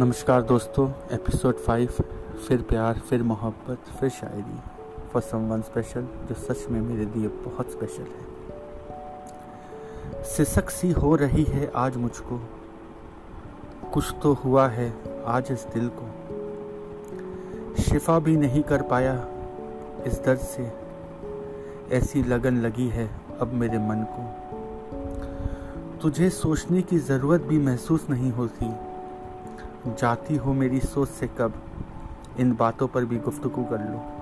नमस्कार दोस्तों episode five फिर प्यार, फिर मोहब्बत, फिर शायरी। फॉर समवन स्पेशल जो सच में मेरे लिए बहुत स्पेशल है। सिसक सी हो रही है आज मुझको। कुछ तो हुआ है आज इस दिल को। शिफा भी नहीं कर पाया इस दर्द से। ऐसी लगन लगी है अब मेरे मन को। तुझे सोचने की ज़रूरत भी महसूस नहीं होती। जाती हो मेरी सोच से कब? इन बातों पर भी गुफ्तु कर लो।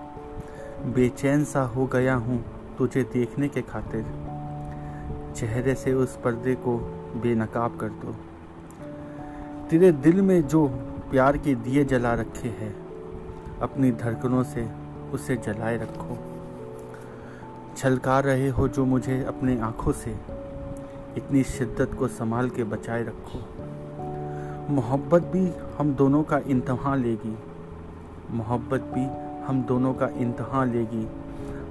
बेचैन सा हो गया हूँ तुझे देखने के खातिर। चेहरे से उस पर्दे को बेनकाब कर दो। तेरे दिल में जो प्यार के दिए जला रखे हैं, अपनी धड़कनों से उसे जलाए रखो। छलका रहे हो जो मुझे अपने आँखों से, इतनी शिद्दत को संभाल के बचाए रखो। मोहब्बत भी हम दोनों का इंतहा लेगी। मोहब्बत भी हम दोनों का इंतहा लेगी।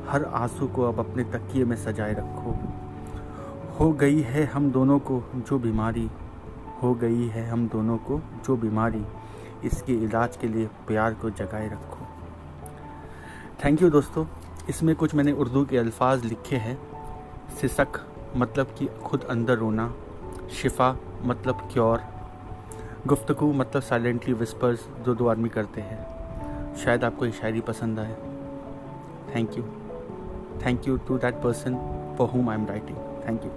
हर आँसू को अब अपने तकिए में सजाए रखो। हो गई है हम दोनों को जो बीमारी। हो गई है हम दोनों को जो बीमारी। इसके इलाज के लिए प्यार को जगाए रखो। थैंक यू दोस्तों। इसमें कुछ मैंने उर्दू के अल्फाज लिखे हैं। सिसक मतलब कि खुद अंदर रोना। शिफा मतलब क्योर। गुफ्तगु मतलब साइलेंटली विस्पर्स जो दो आदमी करते हैं। शायद आपको ये शायरी पसंद आए। Thank you thank you to that person for whom I am writing thank you